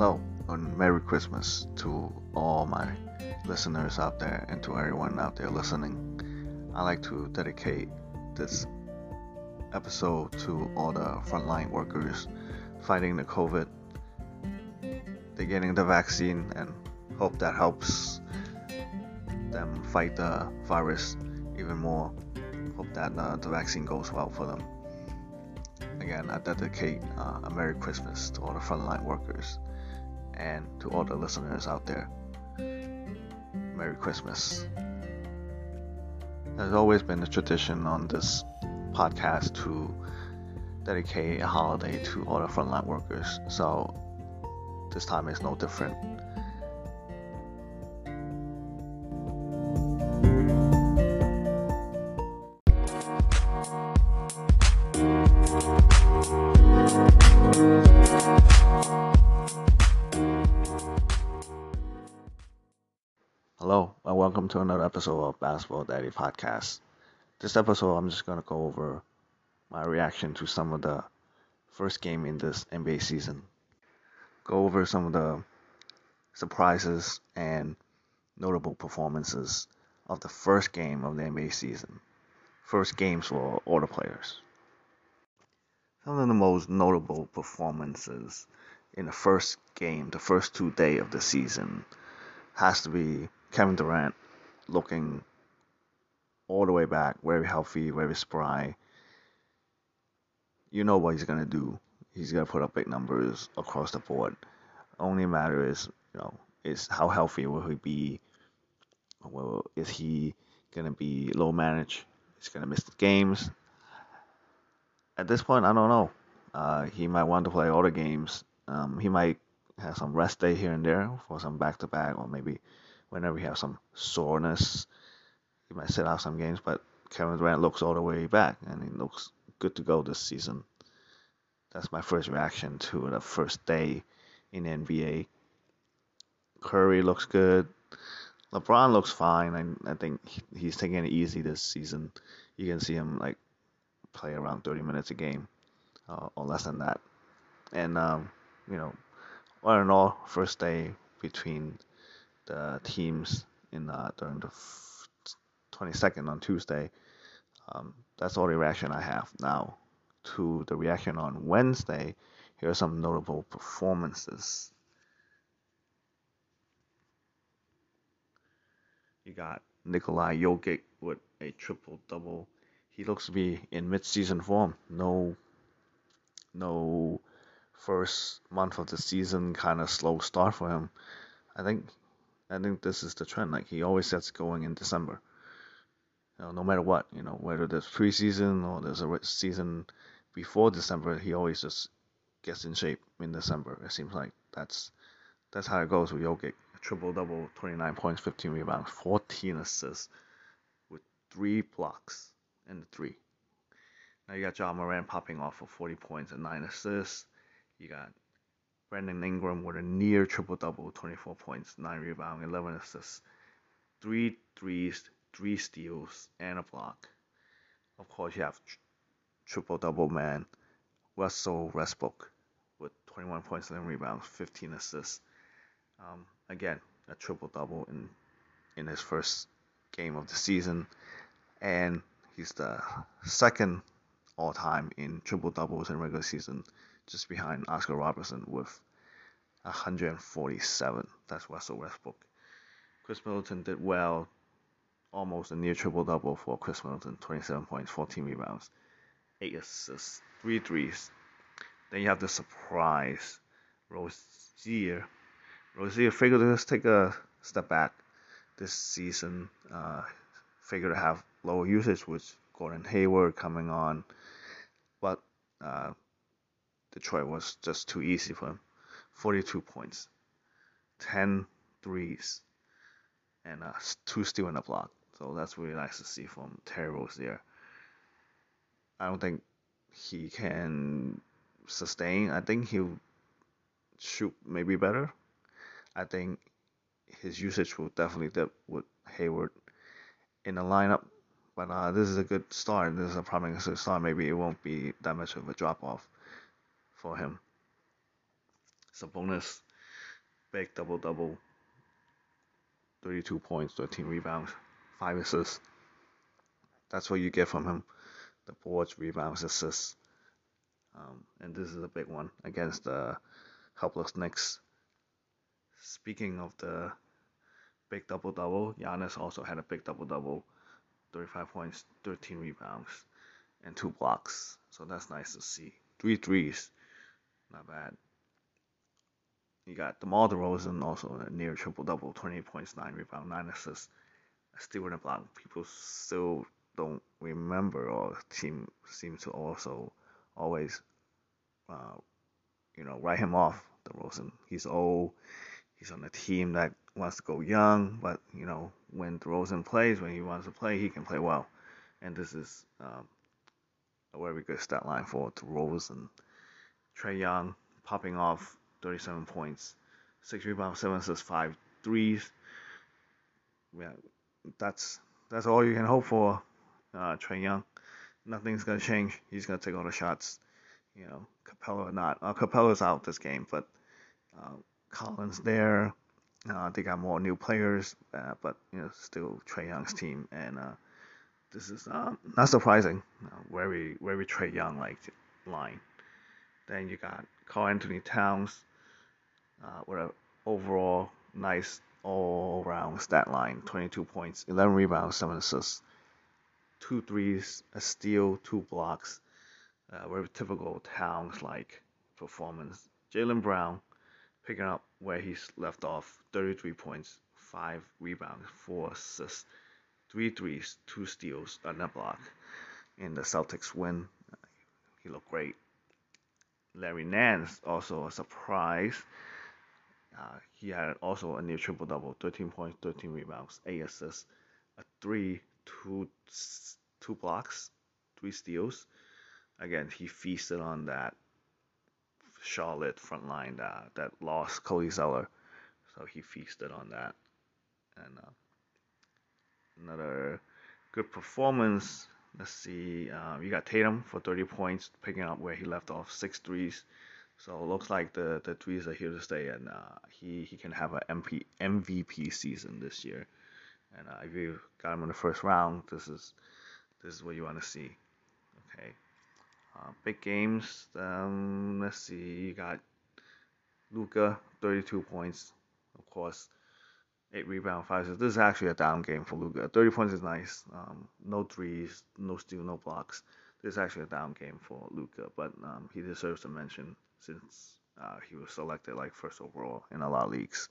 Hello and Merry Christmas to all my listeners out there and to everyone out there listening. I'd like to dedicate this episode to all the frontline workers fighting the COVID. They're getting the vaccine and hope that helps them fight the virus even more. Hope that uh, the vaccine goes well for them. Again, I dedicate uh, a Merry Christmas to all the frontline workers and to all the listeners out there. Merry Christmas. There's always been a tradition on this podcast to dedicate a holiday to all the frontline workers, so this time is no different. Welcome to another episode of Basketball Daddy Podcast. This episode, I'm just going to go over my reaction to some of the first game in this NBA season. Go over some of the surprises and notable performances of the first game of the NBA season. First games for all the players. Some of the most notable performances in the first game, the first two day of the season, has to be Kevin Durant looking all the way back, very healthy, very spry. You know what he's gonna do. He's gonna put up big numbers across the board. Only matter is, you know, is how healthy will he be? Well, is he gonna be low managed? Is he gonna miss the games? At this point, I don't know. Uh, he might want to play all the games. Um, he might have some rest day here and there for some back to back, or maybe whenever he has some soreness, he might sit out some games. But Kevin Durant looks all the way back, and he looks good to go this season. That's my first reaction to the first day in NBA. Curry looks good. LeBron looks fine. I, I think he's taking it easy this season. You can see him like play around 30 minutes a game, uh, or less than that. And um, you know, all in all, first day between the teams in uh, during the 22nd on Tuesday. Um, that's all the reaction I have now to the reaction on Wednesday. Here are some notable performances. You got Nikolai Jokic with a triple double. He looks to be in mid-season form. No, no first month of the season kind of slow start for him. I think I think this is the trend. Like he always gets going in December. You know, no matter what, you know, whether there's preseason or there's a season before December, he always just gets in shape in December. It seems like that's that's how it goes with Jokic. Triple double, 29 points, 15 rebounds, 14 assists, with three blocks and three. Now you got Ja Morant popping off for 40 points and nine assists. You got Brandon Ingram with a near triple double, 24 points, 9 rebounds, 11 assists, 3 threes, 3 steals, and a block. Of course, you have triple double man, Russell Westbrook with 21 points, 11 rebounds, 15 assists. Um, again, a triple double in in his first game of the season, and he's the second all time in triple doubles in regular season just behind Oscar Robertson with 147. That's Russell Westbrook. Khris Middleton did well, almost a near triple double for Khris Middleton 27 points, 14 rebounds, 8 assists, 3 threes. Then you have the surprise, Rozier. Rozier figured to just take a step back this season, uh, figured to have lower usage with Gordon Hayward coming on, but uh, Detroit was just too easy for him. 42 points, 10 threes, and uh, two steal in a block. So that's really nice to see from Terry Rozier. I don't think he can sustain. I think he'll shoot maybe better. I think his usage will definitely dip with Hayward in the lineup. But uh, this is a good start. This is a promising start. Maybe it won't be that much of a drop off for him. Sabonis big double double. 32 points, 13 rebounds, 5 assists. That's what you get from him. The boards, rebounds, assists. Um, and this is a big one against the helpless Knicks. Speaking of the big double double, Giannis also had a big double double 35 points, 13 rebounds, and 2 blocks. So that's nice to see. Three threes, not bad. You got DeMar DeRozan also near triple double, 28 points, 9 rebounds, 9 assists, steal and a block. People still don't remember or seem seem to also always, uh, you know, write him off. DeRozan, he's old. He's on a team that wants to go young, but you know, when DeRozan plays, when he wants to play, he can play well. And this is um, a very good stat line for DeRozan. Trae Young popping off 37 points, six rebounds, seven assists, five threes. Yeah, that's that's all you can hope for. Uh, Trae Young, nothing's gonna change. He's gonna take all the shots. You know, Capela or not. Uh, Capela's out this game, but uh, Collins there. Uh, they got more new players, uh, but you know, still Trae Young's team, and uh, this is uh, not surprising. Uh, very, very Trae Young like line. Then you got Karl Anthony Towns, uh, with an overall nice all around stat line 22 points, 11 rebounds, 7 assists, 2 threes, a steal, 2 blocks. Uh, very typical Towns like performance. Jaylen Brown picking up where he's left off 33 points, 5 rebounds, 4 assists, 3 threes, 2 steals, and a block. In the Celtics win, he looked great. Larry Nance also a surprise. Uh, he had also a near triple double 13 points, 13 rebounds, 8 assists, a 3, 2, two blocks, 3 steals. Again, he feasted on that Charlotte front line that, that lost Cody Zeller. So he feasted on that. And uh, another good performance. Let's see. Uh, you got Tatum for 30 points, picking up where he left off, six threes. So it looks like the, the threes are here to stay, and uh, he, he can have an MP, MVP season this year. And uh, if you got him in the first round, this is this is what you want to see. Okay. Uh, big games. Um, let's see. You got Luka, 32 points, of course. Eight rebound, five assists. This is actually a down game for Luka. 30 points is nice. Um, no threes, no steal, no blocks. This is actually a down game for Luka, but um, he deserves a mention since uh, he was selected like first overall in a lot of leagues.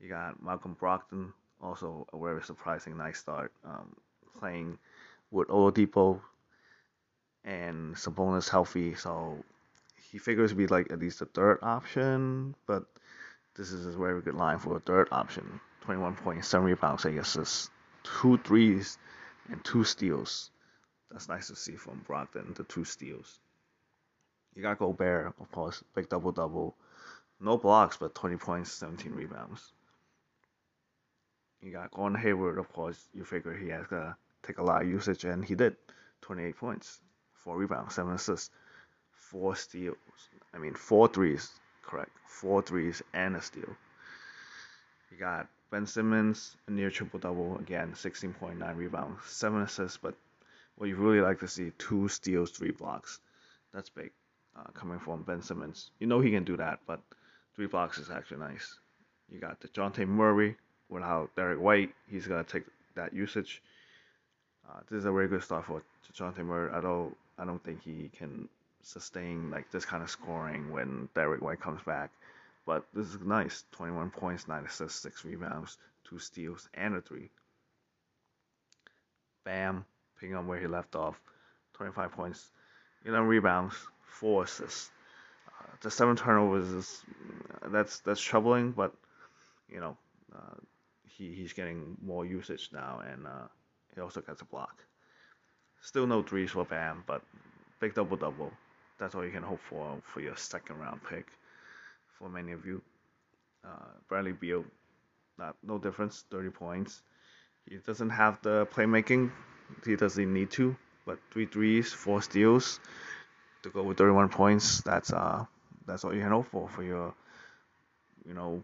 You got Malcolm Brogdon, also a very surprising nice start, um, playing with Oladipo and Sabonis healthy, so he figures to be like at least a third option, but this is a very good line for a third option. 21 points, 7 rebounds, 8 assists, 2 threes, and 2 steals. That's nice to see from Brogdon, the 2 steals. You got Gobert, of course, big double double. No blocks, but 20 points, 17 rebounds. You got Gordon Hayward, of course. You figure he has to take a lot of usage, and he did. 28 points, 4 rebounds, 7 assists, 4 steals. I mean, 4 threes, correct. 4 threes and a steal. You got Ben Simmons, a near triple double, again, 16.9 rebounds, 7 assists, but what you really like to see, 2 steals, 3 blocks. That's big uh, coming from Ben Simmons. You know he can do that, but 3 blocks is actually nice. You got DeJounte Murray without Derrick White. He's going to take that usage. Uh, this is a very good start for Jonathan Murray. Don't, I don't think he can sustain like this kind of scoring when Derrick White comes back. But this is nice. 21 points, 9 assists, 6 rebounds, 2 steals, and a 3. Bam, picking up where he left off. 25 points, 11 rebounds, 4 assists. Uh, the 7 turnovers is that's that's troubling, but you know, uh, he, he's getting more usage now, and uh, he also gets a block. Still no threes for Bam, but big double double. That's all you can hope for for your second round pick. For many of you, uh, Bradley Beal, not no difference, 30 points. He doesn't have the playmaking. He doesn't need to, but three threes, four steals to go with 31 points. That's uh that's all you can hope for for your you know,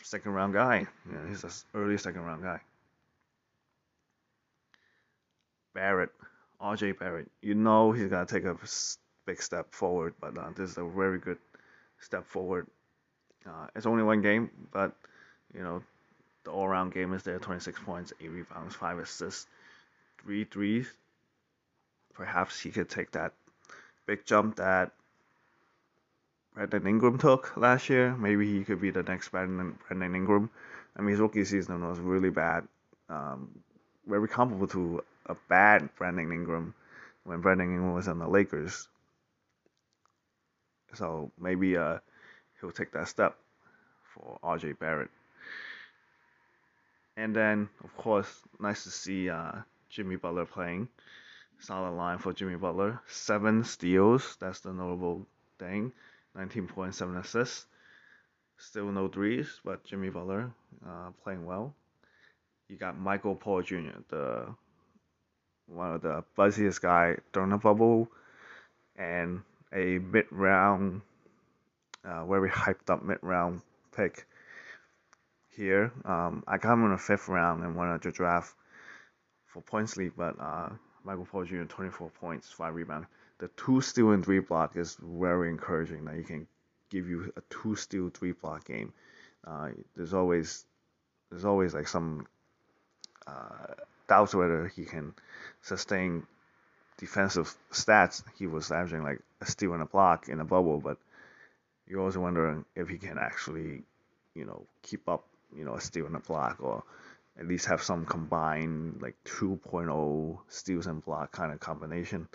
second round guy. He's an early second round guy. Barrett, RJ Barrett. You know he's gonna take a big step forward, but uh, this is a very good step forward. Uh, it's only one game, but you know the all-round game is there. 26 points, 8 rebounds, 5 assists, 3 threes. Perhaps he could take that big jump that Brandon Ingram took last year. Maybe he could be the next Brandon, Brandon Ingram. I mean, his rookie season was really bad, um, very comparable to a bad Brandon Ingram when Brandon Ingram was on the Lakers. So maybe uh, he'll take that step for RJ Barrett. And then, of course, nice to see uh, Jimmy Butler playing. Solid line for Jimmy Butler. Seven steals. That's the notable thing. 19.7 assists. Still no threes, but Jimmy Butler uh, playing well. You got Michael Porter Jr., the one of the buzziest guy during the bubble, and a mid-round, uh, very hyped up mid-round pick here. Um, I got him in the fifth round and wanted to draft for points league, but uh, Michael Porter Jr. 24 points, five rebounds. The two steal and three block is very encouraging. That he can give you a two steal three block game. Uh, there's always there's always like some uh, doubts whether he can sustain defensive stats. He was averaging like a steal and a block in a bubble, but you're always wondering if he can actually, you know, keep up, you know, a a block or at least have some combined like 2.0 steals and block kind of combination.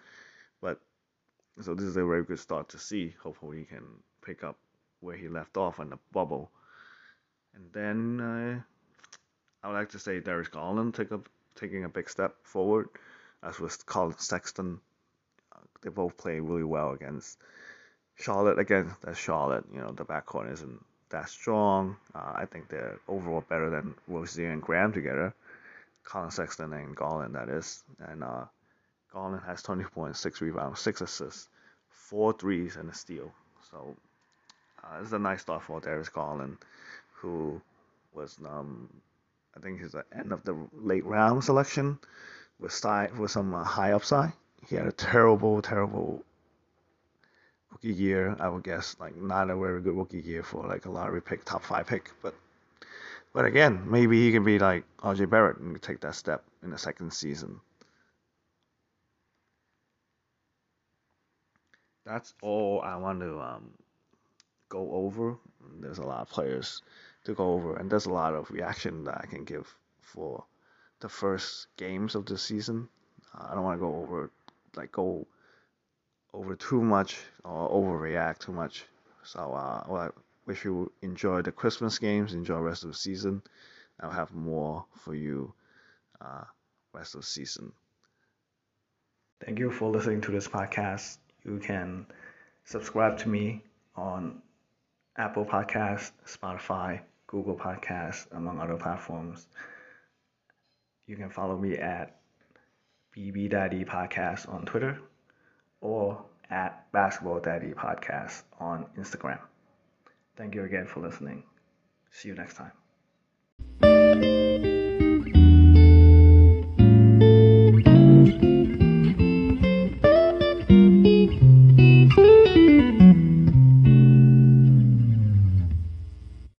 But so this is a very good start to see. Hopefully he can pick up where he left off in the bubble. And then uh, I would like to say Darius Garland take a, taking a big step forward, as with Collin Sexton. They both play really well against Charlotte. Again, that's Charlotte. You know the backcourt isn't that strong. Uh, I think they're overall better than Rozier and Graham together. Collin Sexton and Garland, that is. And uh, Garland has 20 points, 6 rebounds, 6 assists, 4 threes, and a steal. So uh, it's a nice start for Darius Garland, who was, um, I think, he's the end of the late round selection with, side, with some uh, high upside. He had a terrible, terrible rookie year. I would guess like not a very good rookie year for like a lottery pick, top five pick. But but again, maybe he can be like RJ Barrett and take that step in the second season. That's all I want to um, go over. There's a lot of players to go over, and there's a lot of reaction that I can give for the first games of the season. Uh, I don't want to go over like go over too much or overreact too much. So uh, well, I wish you enjoy the Christmas games, enjoy the rest of the season. I'll have more for you uh, rest of the season. Thank you for listening to this podcast. You can subscribe to me on Apple Podcast, Spotify, Google Podcast, among other platforms. You can follow me at BB Daddy Podcast on Twitter or at Basketball Daddy Podcast on Instagram. Thank you again for listening. See you next time.